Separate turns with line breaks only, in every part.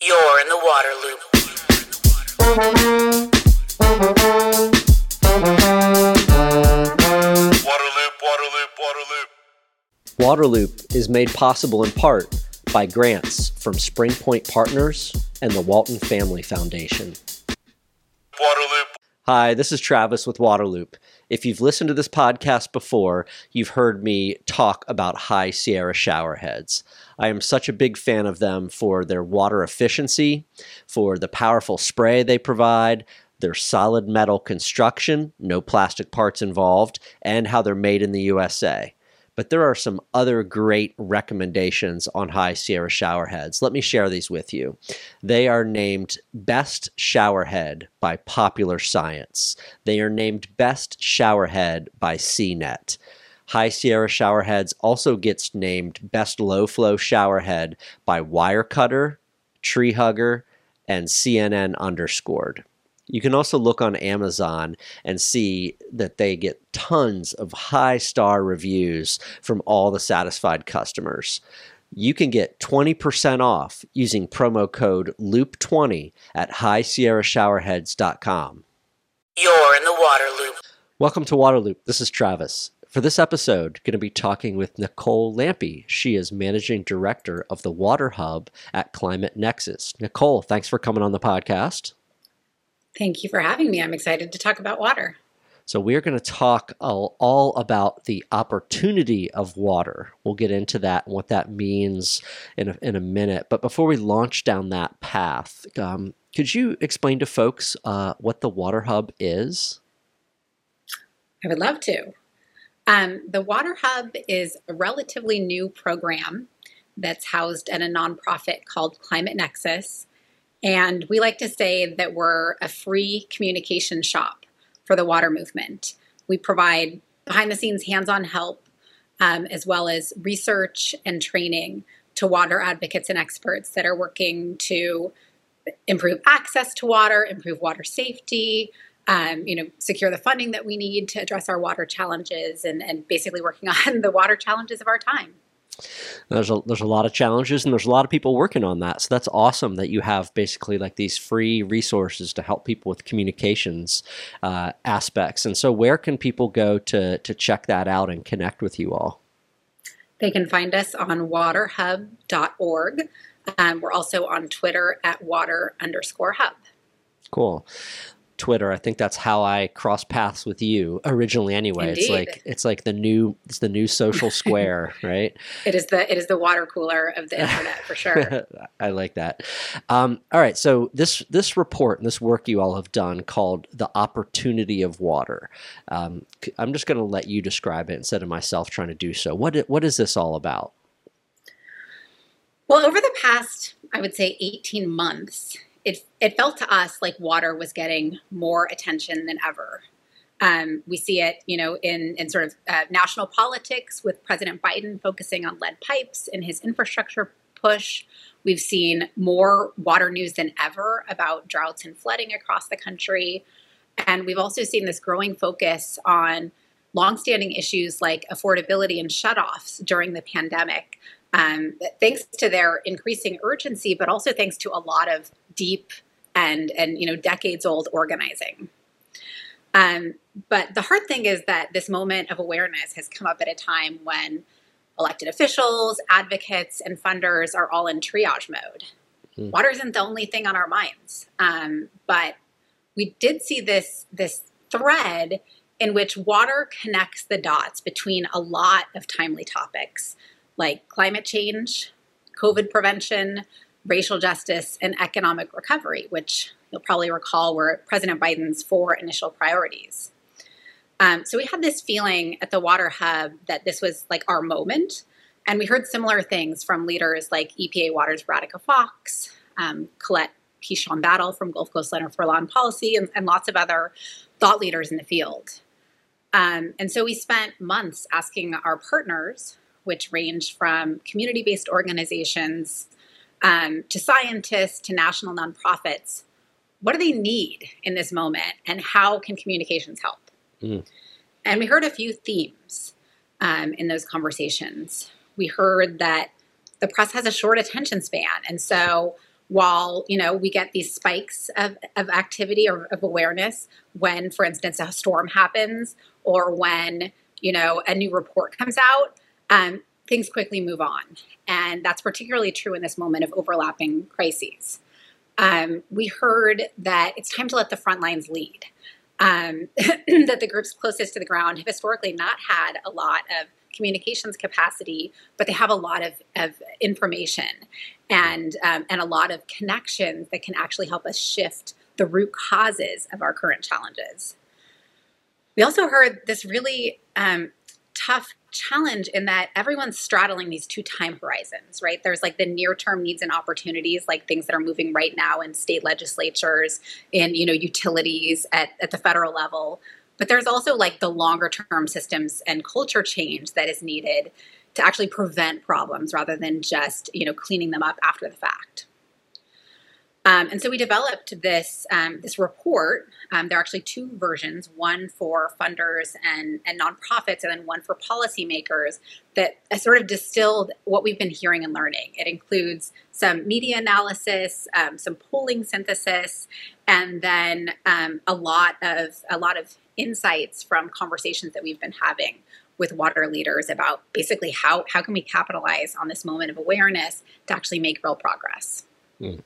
You're in the water loop.
Waterloop, Waterloop, Waterloop.
Waterloop is made possible in part by grants from Spring Point Partners and the Walton Family Foundation.
Waterloop,
Hi, this is Travis with Waterloop. If you've listened to this podcast before, you've heard me talk about High Sierra showerheads. I am such a big fan of them for their water efficiency, for the powerful spray they provide, their solid metal construction, no plastic parts involved, and how they're made in the USA. But there are some other great recommendations on High Sierra showerheads. Let me share these with you. They are named Best Showerhead by Popular Science. They are named Best Showerhead by CNET. High Sierra Showerheads also gets named Best Low Flow Showerhead by Wirecutter, Tree Hugger, and CNN underscored. You can also look on Amazon and see that they get tons of high star reviews from all the satisfied customers. You can get 20% off using promo code LOOP20 at highsierrashowerheads.com.
You're in the water loop.
Welcome to Waterloop. This is Travis. For this episode, going to be talking with Nicole Lampe. She is managing director of the Water Hub at Climate Nexus. Nicole, thanks for coming on the podcast.
Thank you for having me. I'm excited to talk about water.
So, we're going to talk all, all about the opportunity of water. We'll get into that and what that means in a, in a minute. But before we launch down that path, um, could you explain to folks uh, what the Water Hub is?
I would love to. Um, the Water Hub is a relatively new program that's housed at a nonprofit called Climate Nexus. And we like to say that we're a free communication shop for the water movement. We provide behind the scenes hands on help, um, as well as research and training to water advocates and experts that are working to improve access to water, improve water safety, um, you know, secure the funding that we need to address our water challenges, and, and basically working on the water challenges of our time.
There's a there's a lot of challenges and there's a lot of people working on that. So that's awesome that you have basically like these free resources to help people with communications uh, aspects. And so, where can people go to to check that out and connect with you all?
They can find us on waterhub.org. Um, we're also on Twitter at water underscore hub.
Cool. Twitter. I think that's how I cross paths with you originally. Anyway, it's like it's like the new it's the new social square, right?
It is the it is the water cooler of the internet for sure.
I like that. Um, all right, so this this report and this work you all have done called the opportunity of water. Um, I'm just going to let you describe it instead of myself trying to do so. What what is this all about?
Well, over the past, I would say, 18 months, it, it felt to us like water was getting more attention than ever. Um, we see it, you know, in, in sort of uh, national politics with President Biden focusing on lead pipes in his infrastructure push. We've seen more water news than ever about droughts and flooding across the country. And we've also seen this growing focus on longstanding issues like affordability and shutoffs during the pandemic um, thanks to their increasing urgency, but also thanks to a lot of deep and and you know decades old organizing. Um, but the hard thing is that this moment of awareness has come up at a time when elected officials, advocates, and funders are all in triage mode.
Hmm.
Water isn't the only thing on our minds, um, but we did see this this thread in which water connects the dots between a lot of timely topics like climate change, COVID prevention, racial justice, and economic recovery, which you'll probably recall were President Biden's four initial priorities. Um, so we had this feeling at the Water Hub that this was like our moment. And we heard similar things from leaders like EPA Water's Radhika Fox, um, Colette Pichon Battle from Gulf Coast Center for Law and Policy, and, and lots of other thought leaders in the field. Um, and so we spent months asking our partners, which range from community based organizations um, to scientists to national nonprofits, what do they need in this moment and how can communications help?
Mm.
And we heard a few themes um, in those conversations. We heard that the press has a short attention span. And so while you know we get these spikes of, of activity or of awareness when for instance a storm happens or when you know a new report comes out um, things quickly move on and that's particularly true in this moment of overlapping crises um, we heard that it's time to let the front lines lead um, that the groups closest to the ground have historically not had a lot of communications capacity, but they have a lot of, of information and um, and a lot of connections that can actually help us shift the root causes of our current challenges. We also heard this really um, tough challenge in that everyone's straddling these two time horizons, right? There's like the near term needs and opportunities, like things that are moving right now in state legislatures, in you know utilities at, at the federal level. But there's also like the longer term systems and culture change that is needed to actually prevent problems rather than just you know cleaning them up after the fact. Um, and so we developed this um, this report. Um, there are actually two versions: one for funders and and nonprofits, and then one for policymakers. That sort of distilled what we've been hearing and learning. It includes some media analysis, um, some polling synthesis, and then um, a lot of a lot of insights from conversations that we've been having with water leaders about basically how how can we capitalize on this moment of awareness to actually make real progress. Mm.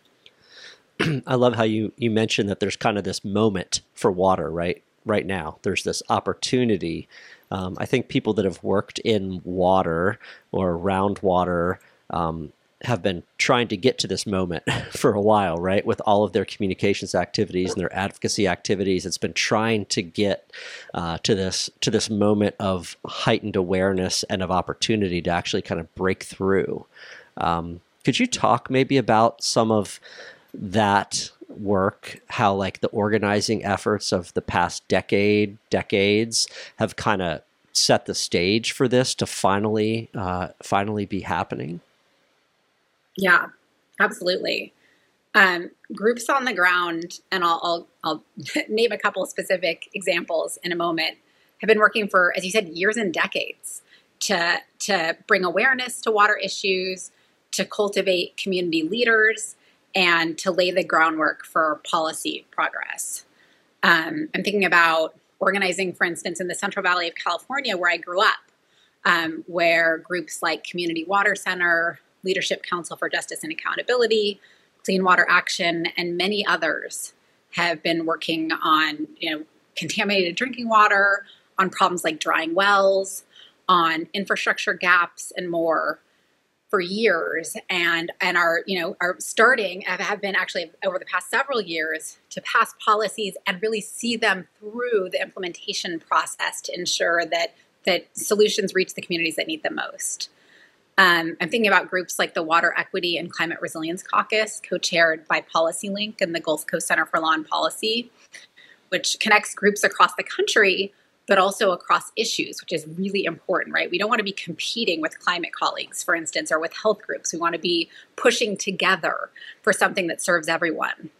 I love how you you mentioned that there's kind of this moment for water right right now. There's this opportunity. Um, I think people that have worked in water or around water um, have been trying to get to this moment for a while, right? With all of their communications activities and their advocacy activities, it's been trying to get uh, to this to this moment of heightened awareness and of opportunity to actually kind of break through. Um, could you talk maybe about some of that work, how like the organizing efforts of the past decade, decades have kind of set the stage for this to finally, uh, finally be happening?
Yeah, absolutely. Um, groups on the ground, and I'll, I'll, I'll name a couple specific examples in a moment, have been working for, as you said, years and decades to to bring awareness to water issues, to cultivate community leaders, and to lay the groundwork for policy progress. Um, I'm thinking about organizing, for instance, in the Central Valley of California, where I grew up, um, where groups like Community Water Center, Leadership Council for Justice and Accountability, Clean Water Action, and many others have been working on, you know, contaminated drinking water, on problems like drying wells, on infrastructure gaps, and more for years and and are you know are starting have been actually over the past several years to pass policies and really see them through the implementation process to ensure that that solutions reach the communities that need them most. Um, I'm thinking about groups like the Water Equity and Climate Resilience Caucus, co-chaired by PolicyLink and the Gulf Coast Center for Law and Policy, which connects groups across the country but also across issues, which is really important, right? We don't want to be competing with climate colleagues, for instance, or with health groups. We want to be pushing together for something that serves everyone.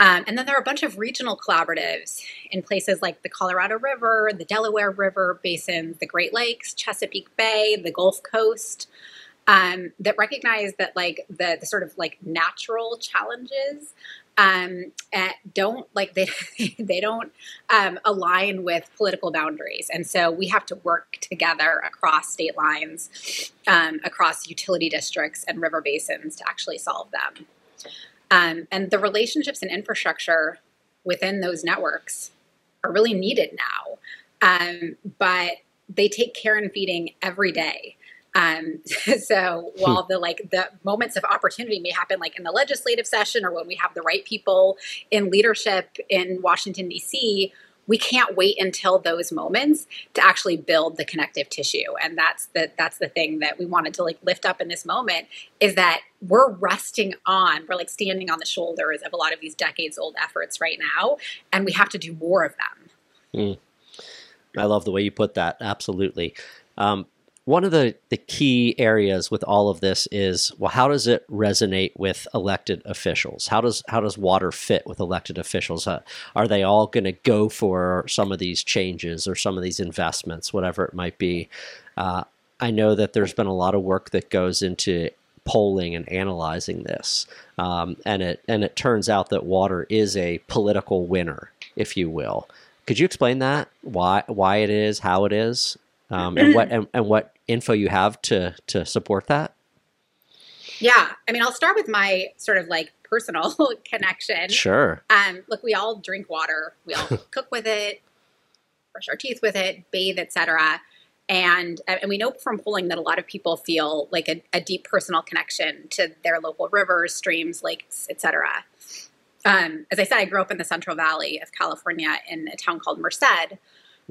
Um, and then there are a bunch of regional collaboratives in places like the Colorado River, the Delaware River Basin, the Great Lakes, Chesapeake Bay, the Gulf Coast, um, that recognize that like the, the sort of like natural challenges um, don't like they they don't um, align with political boundaries, and so we have to work together across state lines, um, across utility districts and river basins to actually solve them. Um, and the relationships and infrastructure within those networks are really needed now, um, but they take care and feeding every day. Um, so hmm. while the like the moments of opportunity may happen like in the legislative session or when we have the right people in leadership in Washington D.C., we can't wait until those moments to actually build the connective tissue and that's the that's the thing that we wanted to like lift up in this moment is that we're resting on we're like standing on the shoulders of a lot of these decades old efforts right now and we have to do more of them mm.
i love the way you put that absolutely um, one of the, the key areas with all of this is well how does it resonate with elected officials how does how does water fit with elected officials uh, are they all going to go for some of these changes or some of these investments whatever it might be uh, i know that there's been a lot of work that goes into polling and analyzing this, um, and it and it turns out that water is a political winner, if you will. Could you explain that? Why why it is, how it is, um, and what and, and what info you have to to support that?
Yeah, I mean, I'll start with my sort of like personal connection.
Sure.
Um, look, we all drink water. We all cook with it, brush our teeth with it, bathe, etc. And and we know from polling that a lot of people feel like a, a deep personal connection to their local rivers, streams, lakes, etc. Um, as I said, I grew up in the Central Valley of California in a town called Merced.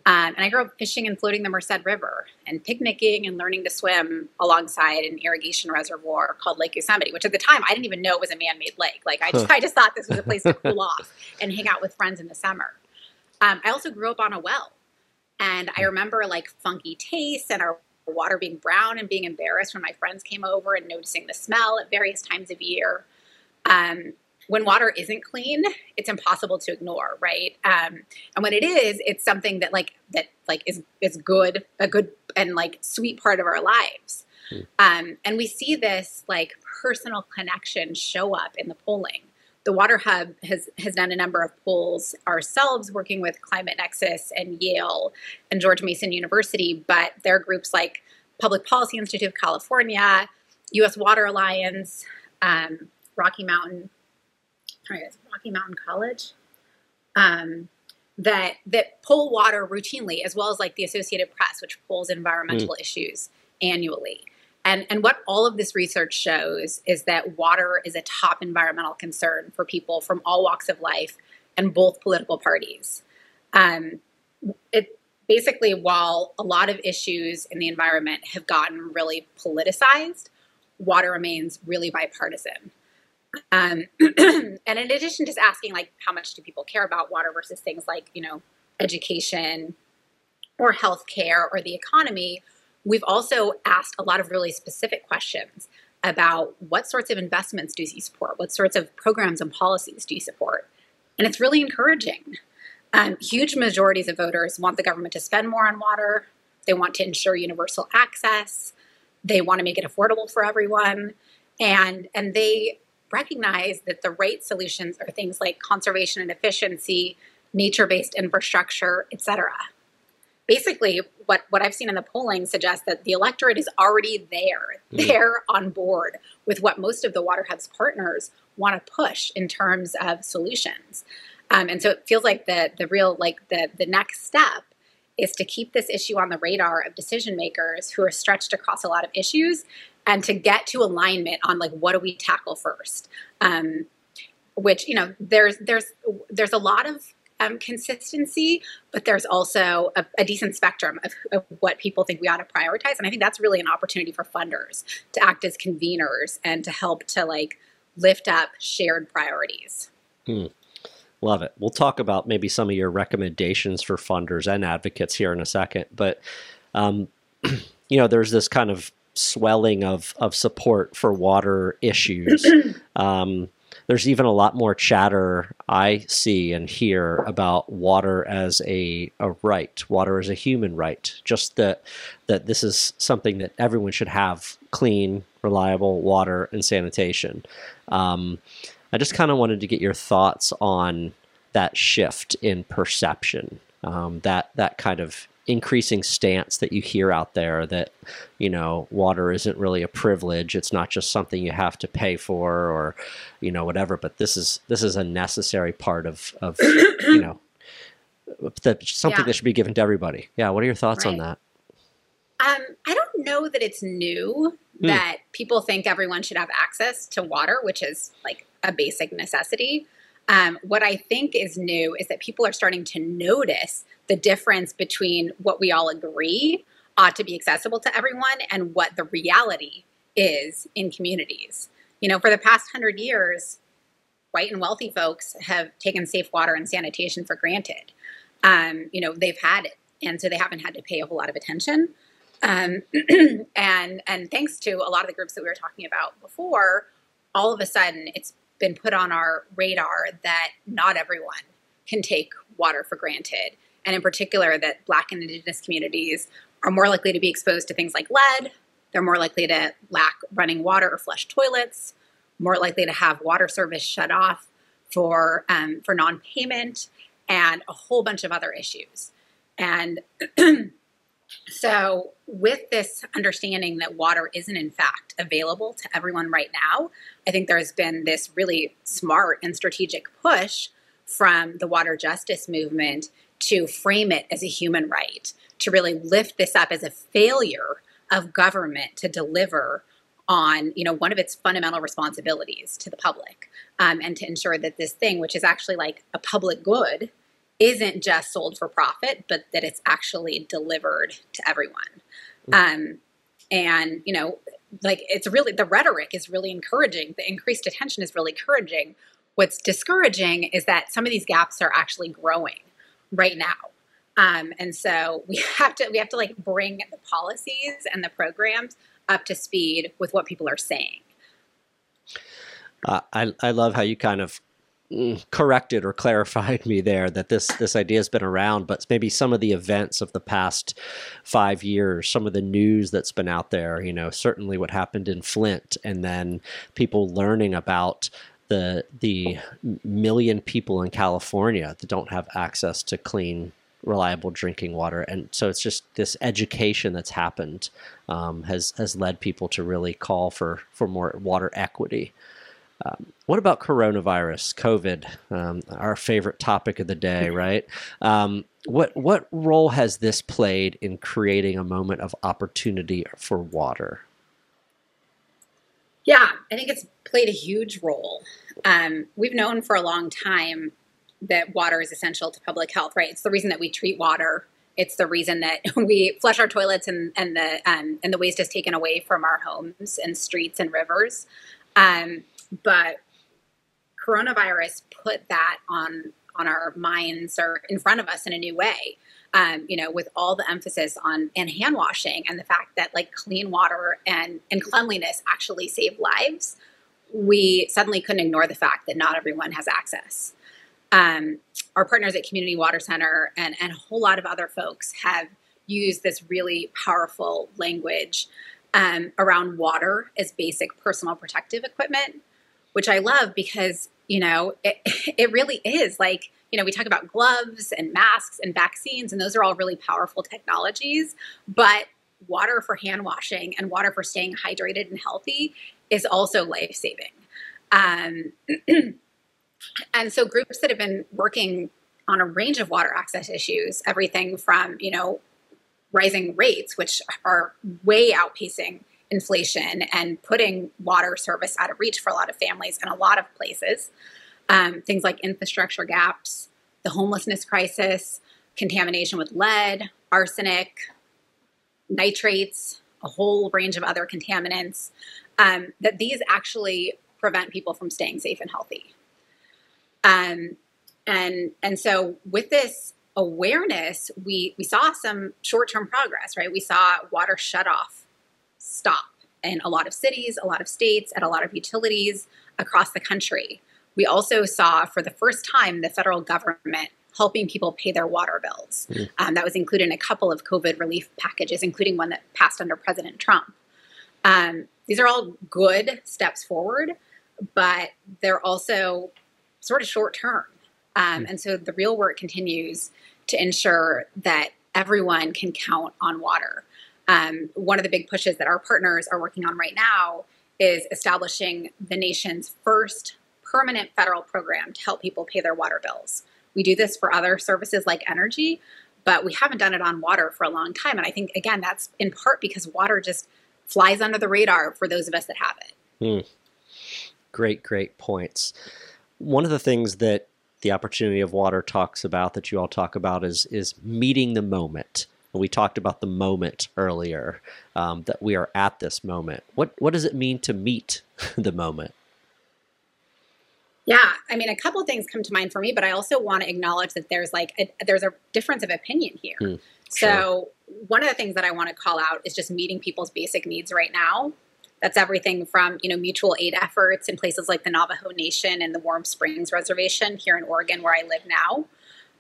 Um, and I grew up fishing and floating the Merced River and picnicking and learning to swim alongside an irrigation reservoir called Lake Yosemite, which at the time I didn't even know it was a man-made lake. Like I just, I just thought this was a place to cool off and hang out with friends in the summer. Um, I also grew up on a well, and I remember like funky tastes and our water being brown and being embarrassed when my friends came over and noticing the smell at various times of year. Um, when water isn't clean, it's impossible to ignore, right? Um, and when it is, it's something that like that like is is good, a good and like sweet part of our lives. Mm. Um, and we see this like personal connection show up in the polling. The Water Hub has has done a number of polls ourselves, working with Climate Nexus and Yale and George Mason University. But there are groups like Public Policy Institute of California, U.S. Water Alliance, um, Rocky Mountain sorry, it's Rocky Mountain College, um, that that pull water routinely, as well as like the Associated Press, which pulls environmental mm. issues annually. And, and what all of this research shows is that water is a top environmental concern for people from all walks of life and both political parties. Um, it basically, while a lot of issues in the environment have gotten really politicized, water remains really bipartisan. Um, and in addition to asking like how much do people care about water versus things like you know education or healthcare or the economy, we've also asked a lot of really specific questions about what sorts of investments do you support, what sorts of programs and policies do you support, and it's really encouraging. Um, huge majorities of voters want the government to spend more on water. They want to ensure universal access. They want to make it affordable for everyone, and and they recognize that the right solutions are things like conservation and efficiency, nature-based infrastructure, etc. Basically, what, what I've seen in the polling suggests that the electorate is already there. Mm. They're on board with what most of the Water Hub's partners want to push in terms of solutions. Um, and so it feels like the the real like the the next step is to keep this issue on the radar of decision makers who are stretched across a lot of issues and to get to alignment on like what do we tackle first um, which you know there's there's there's a lot of um, consistency but there's also a, a decent spectrum of, of, what people think we ought to prioritize and i think that's really an opportunity for funders to act as conveners and to help to like lift up shared priorities
hmm. Love it. We'll talk about maybe some of your recommendations for funders and advocates here in a second. But, um, you know, there's this kind of swelling of, of support for water issues. um, there's even a lot more chatter I see and hear about water as a, a right, water as a human right. Just that that this is something that everyone should have clean, reliable water and sanitation. Um, I just kind of wanted to get your thoughts on that shift in perception, um, that that kind of increasing stance that you hear out there that you know water isn't really a privilege it's not just something you have to pay for or you know whatever but this is this is a necessary part of of you know that something yeah. that should be given to everybody yeah what are your thoughts right. on that
um, I don't know that it's new hmm. that people think everyone should have access to water, which is like a basic necessity. Um, what I think is new is that people are starting to notice the difference between what we all agree ought to be accessible to everyone and what the reality is in communities. You know, for the past hundred years, white and wealthy folks have taken safe water and sanitation for granted. Um, you know, they've had it, and so they haven't had to pay a whole lot of attention. Um, and and thanks to a lot of the groups that we were talking about before, all of a sudden it's been put on our radar that not everyone can take water for granted. And in particular, that Black and Indigenous communities are more likely to be exposed to things like lead, They're more likely to lack running water or flush toilets, more likely to have water service shut off for um, for non-payment, and a whole bunch of other issues. And so, with this understanding that water isn't in fact available to everyone right now, I think there's been this really smart and strategic push from the water justice movement to frame it as a human right, to really lift this up as a failure of government to deliver on you know one of its fundamental responsibilities to the public um, and to ensure that this thing which is actually like a public good isn't just sold for profit but that it's actually delivered to everyone. Mm-hmm. um, and you know like it's really the rhetoric is really encouraging the increased attention is really encouraging. What's discouraging is that some of these gaps are actually growing right now um, and so we have to we have to like bring the policies and the programs up to speed with what people are saying.
Uh, I I love how you kind of mm, corrected or clarified me there that this this idea has been around, but maybe some of the events of the past five years, some of the news that's been out there, you know, certainly what happened in Flint, and then people learning about the the million people in California that don't have access to clean reliable drinking water. And so it's just this education that's happened um, has has led people to really call for for more water equity. Um, what about coronavirus, COVID, um, our favorite topic of the day, right? Um, what what role has this played in creating a moment of opportunity for water?
Yeah, I think it's played a huge role. Um, we've known for a long time that water is essential to public health, right? It's the reason that we treat water. It's the reason that we flush our toilets and, and the um, and the waste is taken away from our homes and streets and rivers. Um, but coronavirus put that on on our minds or in front of us in a new way. Um, you know, with all the emphasis on and hand washing and the fact that like clean water and and cleanliness actually save lives, we suddenly couldn't ignore the fact that not everyone has access. Um, our partners at Community Water Center and, and a whole lot of other folks have used this really powerful language um, around water as basic personal protective equipment, which I love because, you know, it, it really is like, you know, we talk about gloves and masks and vaccines, and those are all really powerful technologies. But water for hand washing and water for staying hydrated and healthy is also life saving. Um, And so groups that have been working on a range of water access issues, everything from, you know, rising rates, which are way outpacing inflation and putting water service out of reach for a lot of families in a lot of places. Um, things like infrastructure gaps, the homelessness crisis, contamination with lead, arsenic, nitrates, a whole range of other contaminants, um, that these actually prevent people from staying safe and healthy. Um, and and so with this awareness, we we saw some short term progress. Right, we saw water shut off stop in a lot of cities, a lot of states, at a lot of utilities across the country. We also saw for the first time the federal government helping people pay their water bills. Mm. Um, that was included in a couple of COVID relief packages, including one that passed under President Trump. Um, these are all good steps forward, but they're also sort of short term. Um, and so the real work continues to ensure that everyone can count on water. Um, one of the big pushes that our partners are working on right now is establishing the nation's first permanent federal program to help people pay their water bills. We do this for other services like energy, but we haven't done it on water for a long time. And I think, again, that's in part because water just flies under the radar for those of us that have it.
Hmm. Great, great points one of the things that the opportunity of water talks about that you all talk about is is meeting the moment. And we talked about the moment earlier, um, that we are at this moment. What what does it mean to meet the moment?
Yeah, I mean, a couple things come to mind for me, but I also want to acknowledge that there's like a, there's a difference of opinion here. Mm, sure. So one of the things that I want to call out is just meeting people's basic needs right now. That's everything from you know mutual aid efforts in places like the Navajo Nation and the Warm Springs Reservation here in Oregon, where I live now,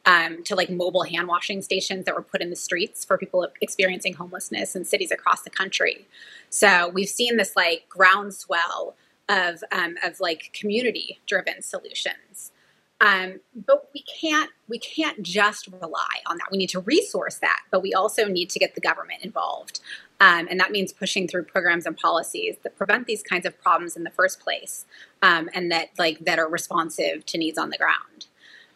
um, to like mobile hand washing stations that were put in the streets for people experiencing homelessness in cities across the country. So we've seen this like groundswell of um, of like community driven solutions. Um, but we can't we can't just rely on that. We need to resource that, but we also need to get the government involved, um, and that means pushing through programs and policies that prevent these kinds of problems in the first place, um, and that like that are responsive to needs on the ground.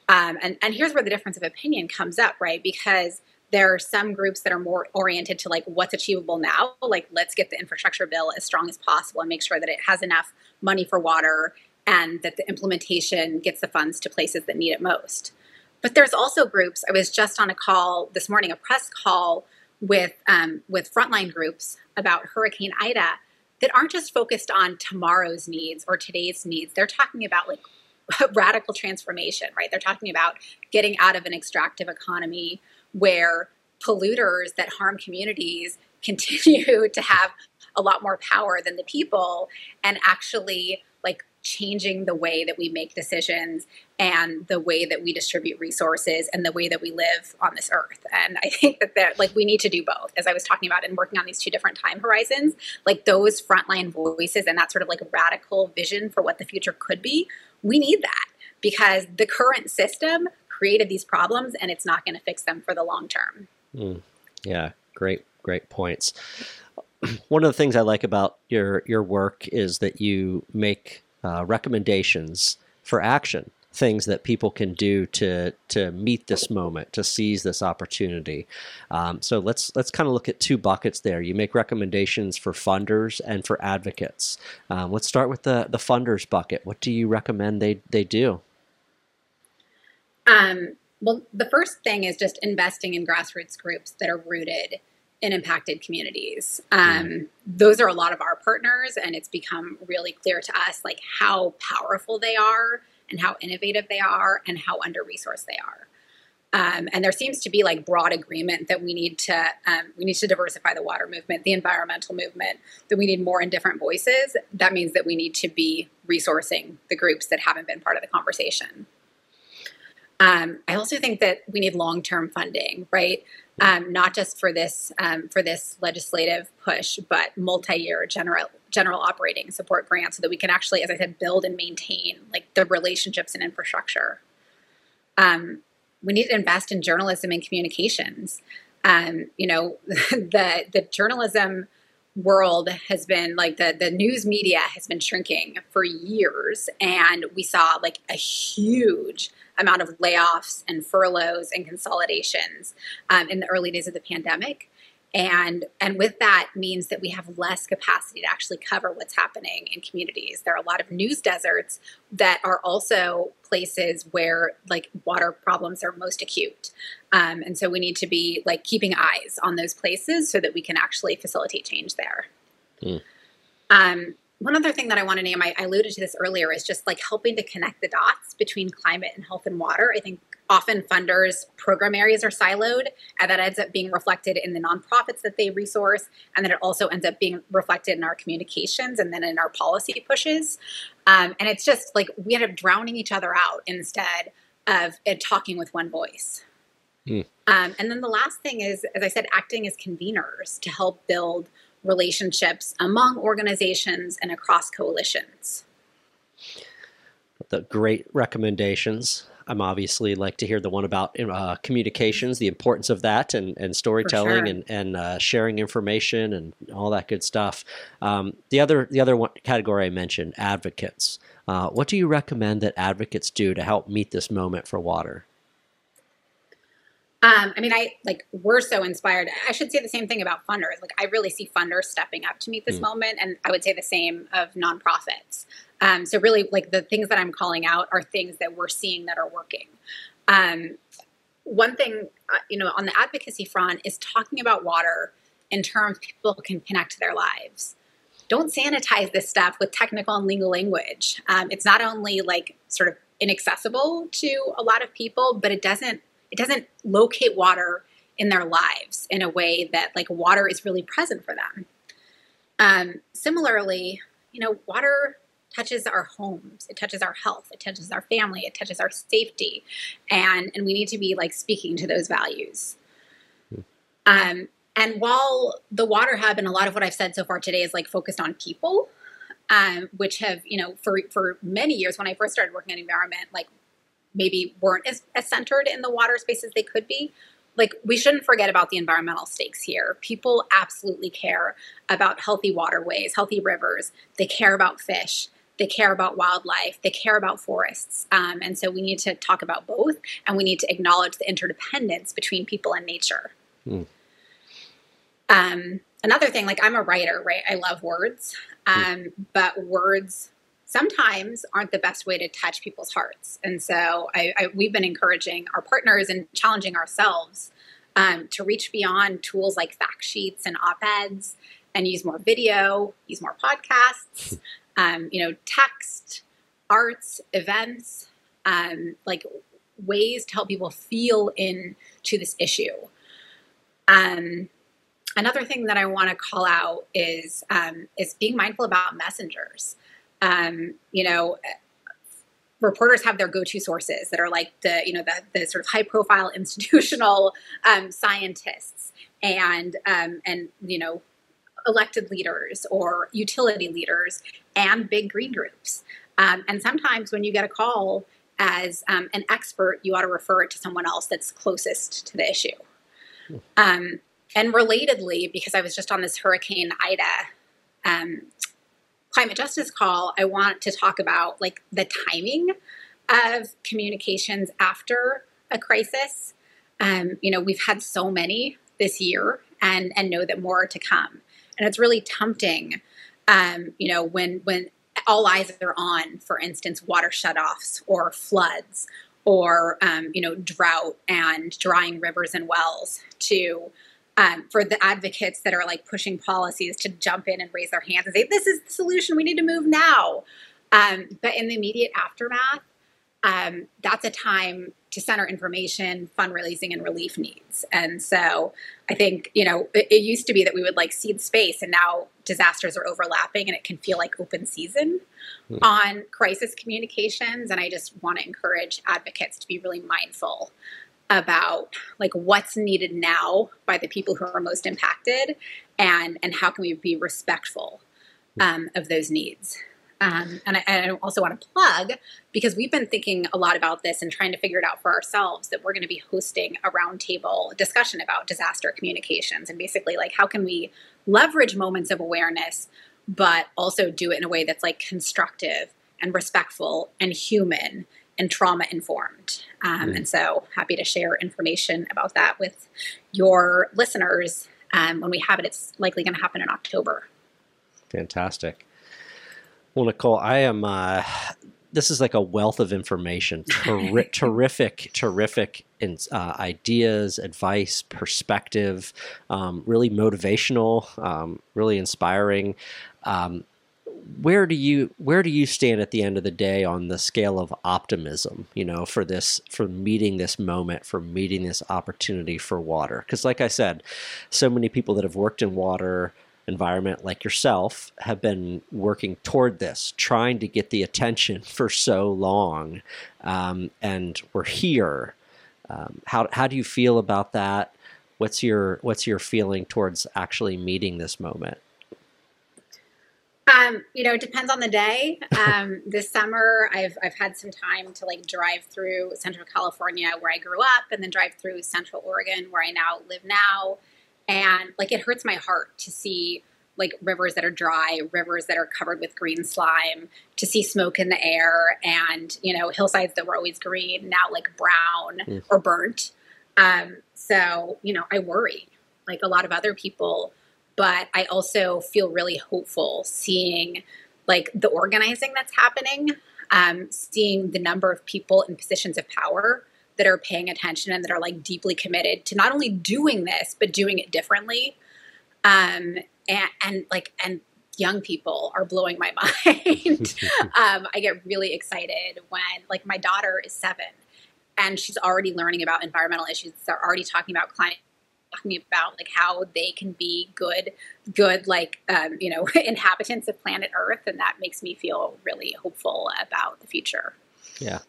Um, and and here's where the difference of opinion comes up, right? Because there are some groups that are more oriented to like what's achievable now, like let's get the infrastructure bill as strong as possible and make sure that it has enough money for water and that the implementation gets the funds to places that need it most. But there's also groups. I was just on a call this morning, a press call with um, with frontline groups about Hurricane Ida that aren't just focused on tomorrow's needs or today's needs. They're talking about like radical transformation, right? They're talking about getting out of an extractive economy where polluters that harm communities continue to have a lot more power than the people and actually like changing the way that we make decisions and the way that we distribute resources and the way that we live on this earth. And I think that that like we need to do both. As I was talking about in working on these two different time horizons, like those frontline voices and that sort of like radical vision for what the future could be, we need that because the current system created these problems and it's not going to fix them for the long term.
Mm, yeah, great, great points. One of the things I like about your your work is that you make uh, recommendations for action, things that people can do to to meet this moment, to seize this opportunity. Um, so let's let's kind of look at two buckets there. You make recommendations for funders and for advocates. Um, let's start with the the funders bucket. What do you recommend they they do?
Um, well, the first thing is just investing in grassroots groups that are rooted in impacted communities. Um, mm. Those are a lot of our partners, and it's become really clear to us like how powerful they are, and how innovative they are, and how under resourced they are. Um, and there seems to be like broad agreement that we need to um, we need to diversify the water movement, the environmental movement, that we need more and different voices. That means that we need to be resourcing the groups that haven't been part of the conversation. Um, I also think that we need long term funding, right? Um, not just for this um, for this legislative push, but multi year general general operating support grants, so that we can actually, as I said, build and maintain like the relationships and infrastructure. Um, we need to invest in journalism and communications. Um, you know, the the journalism world has been like the the news media has been shrinking for years. And we saw like a huge amount of layoffs and furloughs and consolidations um, in the early days of the pandemic and and with that means that we have less capacity to actually cover what's happening in communities there are a lot of news deserts that are also places where like water problems are most acute um, and so we need to be like keeping eyes on those places so that we can actually facilitate change there mm. um, one other thing that I want to name, I, I, alluded to this earlier, is just like helping to connect the dots between climate and health and water. I think often funders' program areas are siloed, and that ends up being reflected in the nonprofits that they resource, and then it also ends up being reflected in our communications and then in our policy pushes. Um, and it's just like we end up drowning each other out instead of it talking with one voice. Mm. Um, and then the last thing is, as I said, acting as conveners to help build relationships among organizations and across coalitions.
The great recommendations. I'm obviously like to hear the one about uh, communications, the importance of that, and, and storytelling, sure. and and uh, sharing information, and all that good stuff. Um, the other the other one category I mentioned, advocates. Uh, what do you recommend that advocates do to help meet this moment for water?
Um, I mean, I like we're so inspired. I should say the same thing about funders. Like, I really see funders stepping up to meet this mm. moment, and I would say the same of nonprofits. Um, so, really, like the things that I'm calling out are things that we're seeing that are working. Um, one thing, uh, you know, on the advocacy front is talking about water in terms people can connect to their lives. Don't sanitize this stuff with technical and legal language. Um, it's not only like sort of inaccessible to a lot of people, but it doesn't it doesn't locate water in their lives in a way that like water is really present for them. Um, similarly, you know, water touches our homes, it touches our health, it touches our family, it touches our safety, and and we need to be like speaking to those values. Um, and while the water hub and a lot of what I've said so far today is like focused on people, um, which have you know for for many years when I first started working in environment, like maybe weren't as, as centered in the water space as they could be like we shouldn't forget about the environmental stakes here. People absolutely care about healthy waterways, healthy rivers. They care about fish. They care about wildlife. They care about forests. Um, and so we need to talk about both, and we need to acknowledge the interdependence between people and nature.
Mm.
Um, another thing, like I'm a writer, right? I love words, um, but words sometimes aren't the best way to touch people's hearts. And so I, I, we've been encouraging our partners and challenging ourselves um, to reach beyond tools like fact sheets and op eds and use more video, use more podcasts, um, you know, text, arts, events, um, like ways to help people feel into this issue. Um, another thing that I want to call out is um, is being mindful about messengers um, you know, reporters have their go-to sources that are like the you know the, the sort of high profile institutional um, scientists and um, and you know elected leaders or utility leaders and big green groups. Um, and sometimes when you get a call as um, an expert you ought to refer it to someone else that's closest to the issue. Um, and relatedly because i was just on this hurricane ida um, climate justice call, I want to talk about like the timing of communications after a crisis. Um, you know, we've had so many this year, and and know that more are to come. And it's really tempting, um, you know, when when all eyes are on, for instance, water shutoffs or floods or um, you know drought and drying rivers and wells to um, for the advocates that are like pushing policies to jump in and raise their hands and say, this is the solution, we need to move now. Um, but in the immediate aftermath, um, that's a time to center information, fundraising, and relief needs. And so I think, you know, it, it, used to be that we would like cede space, and now disasters are overlapping and it can feel like open season hmm. on crisis communications. And I just want to encourage advocates to be really mindful about like what's needed now by the people who are most impacted and and how can we be respectful um, of those needs. Um, and, I, I, also want to plug because we've been thinking a lot about this and trying to figure it out for ourselves that we're going to be hosting a roundtable discussion about disaster communications and basically like how can we leverage moments of awareness but also do it in a way that's like constructive and respectful and human and trauma informed. Um, mm. And so happy to share information about that with your listeners um, when we have it. It's likely going to happen in October.
Fantastic. Well, Nicole, I am. Uh, this is like a wealth of information. Ter- terrific, terrific in, uh, ideas, advice, perspective. Um, really motivational. Um, really inspiring. Um, where do you where do you stand at the end of the day on the scale of optimism you know for this for meeting this moment for meeting this opportunity for water? Because like i said so many people that have worked in water environment like yourself have been working toward this trying to get the attention for so long um, and we're here. Um, how, how do you feel about that? What's your what's your feeling towards actually meeting this moment
um, you know, it depends on the day. Um, this summer, I've I've had some time to like drive through Central California, where I grew up, and then drive through Central Oregon, where I now live now, and like it hurts my heart to see like rivers that are dry, rivers that are covered with green slime, to see smoke in the air, and you know hillsides that were always green now like brown mm. or burnt. Um, so you know, I worry, like a lot of other people but I also feel really hopeful seeing like the organizing that's happening, um, seeing the number of people in positions of power that are paying attention and that are like deeply committed to not only doing this but doing it differently. Um, and, and like and young people are blowing my mind. um, I get really excited when like my daughter is seven and she's already learning about environmental issues. They're already talking about climate talking about like how they can be good, good like um, you know inhabitants of planet Earth, and that makes me feel really hopeful about the future.
Yeah,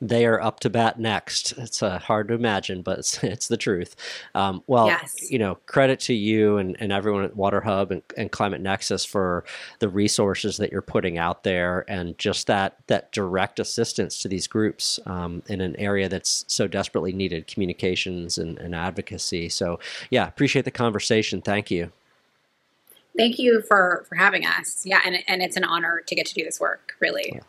they are up to bat next. It's uh, hard to imagine, but it's, it's the truth. Um, well,
Yes.
you know, credit to you and, and everyone at Water Hub and, and Climate Nexus for the resources that you're putting out there and just that that direct assistance to these groups um, in an area that's so desperately needed, communications and, and advocacy. So, yeah, appreciate the conversation. Thank you.
Thank you for for having us. Yeah, and and it's an honor to get to do this work. Really.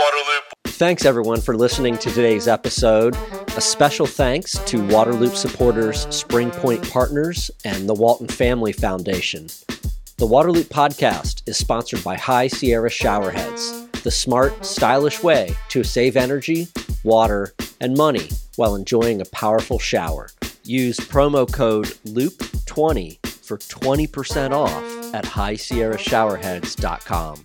Waterloop.
Thanks everyone for listening to today's episode. A special thanks to Waterloop supporters, Spring Point Partners, and the Walton Family Foundation. The Waterloop podcast is sponsored by High Sierra Showerheads, the smart, stylish way to save energy, water, and money while enjoying a powerful shower. Use promo code LOOP20 for 20% off at highsierrashowerheads.com.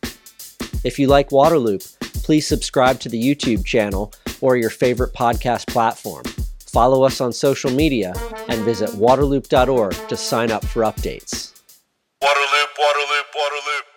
If you like Waterloop, please subscribe to the YouTube channel or your favorite podcast platform. Follow us on social media and visit waterloop.org to sign up for updates.
Waterloop, Waterloop, Waterloop.